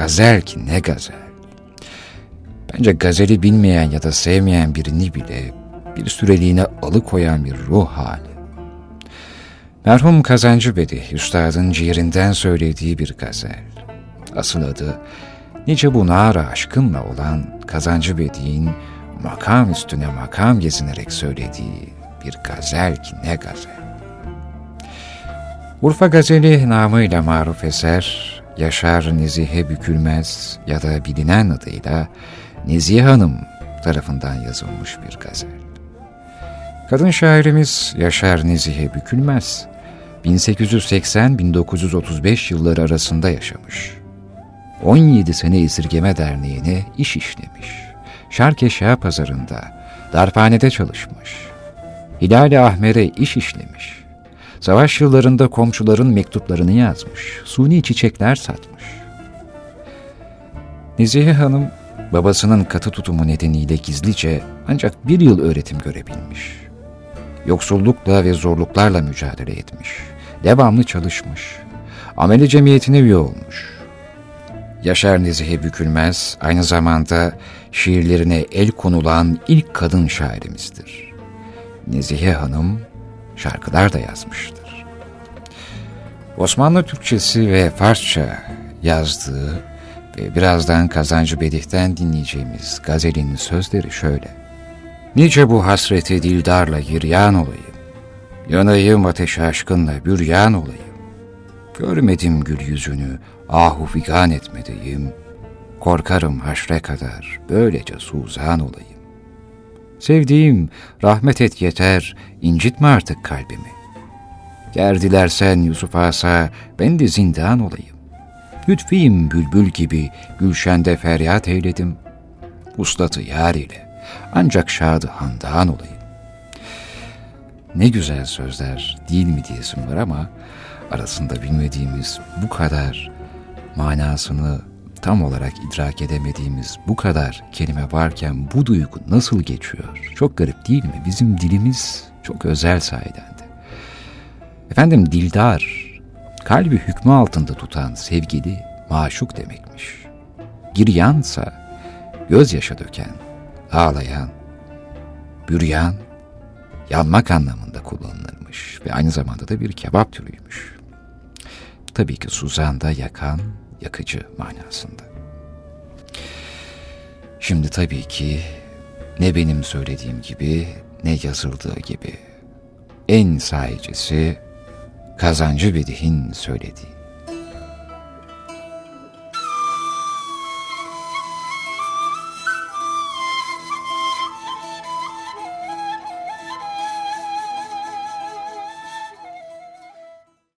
gazel ki ne gazel. Bence gazeli bilmeyen ya da sevmeyen birini bile bir süreliğine alıkoyan bir ruh hali. Merhum Kazancı Bedi, üstadın ciğerinden söylediği bir gazel. Asıl adı, nice bu nara aşkınla olan Kazancı Bedi'nin makam üstüne makam gezinerek söylediği bir gazel ki ne gazel. Urfa Gazeli namıyla maruf eser, Yaşar Nezihe Bükülmez ya da bilinen adıyla Nezihe Hanım tarafından yazılmış bir gazel. Kadın şairimiz Yaşar Nezihe Bükülmez, 1880-1935 yılları arasında yaşamış. 17 sene esirgeme derneğine iş işlemiş. Şarkeşa pazarında, darphanede çalışmış. Hilal-i Ahmer'e iş işlemiş. Savaş yıllarında komşuların mektuplarını yazmış. Suni çiçekler satmış. Nezihe Hanım, babasının katı tutumu nedeniyle gizlice ancak bir yıl öğretim görebilmiş. Yoksullukla ve zorluklarla mücadele etmiş. Devamlı çalışmış. Ameli cemiyetine üye olmuş. Yaşar Nezihe Bükülmez aynı zamanda şiirlerine el konulan ilk kadın şairimizdir. Nezihe Hanım şarkılar da yazmıştır. Osmanlı Türkçesi ve Farsça yazdığı ve birazdan Kazancı Bedih'ten dinleyeceğimiz gazelin sözleri şöyle. Nice bu hasreti dildarla giryan olayım, yanayım ateş aşkınla büryan olayım. Görmedim gül yüzünü, ahu figan etmedeyim, korkarım haşre kadar böylece suzan olayım. Sevdiğim, rahmet et yeter, incitme artık kalbimi. Ger dilersen Yusuf Asa, ben de zindan olayım. Lütfiyim bülbül gibi, gülşende feryat eyledim. Uslatı yar ile, ancak şadı handan olayım. Ne güzel sözler değil mi diyesim var ama arasında bilmediğimiz bu kadar manasını tam olarak idrak edemediğimiz bu kadar kelime varken bu duygu nasıl geçiyor? Çok garip değil mi? Bizim dilimiz çok özel sahiden de. Efendim dildar, kalbi hükmü altında tutan sevgili, maşuk demekmiş. Giryansa gözyaşı döken, ağlayan, büryan, yanmak anlamında kullanılırmış ve aynı zamanda da bir kebap türüymüş. Tabii ki Suzan da yakan, yakıcı manasında. Şimdi tabii ki ne benim söylediğim gibi ne yazıldığı gibi en sahicisi kazancı Bedih'in söylediği.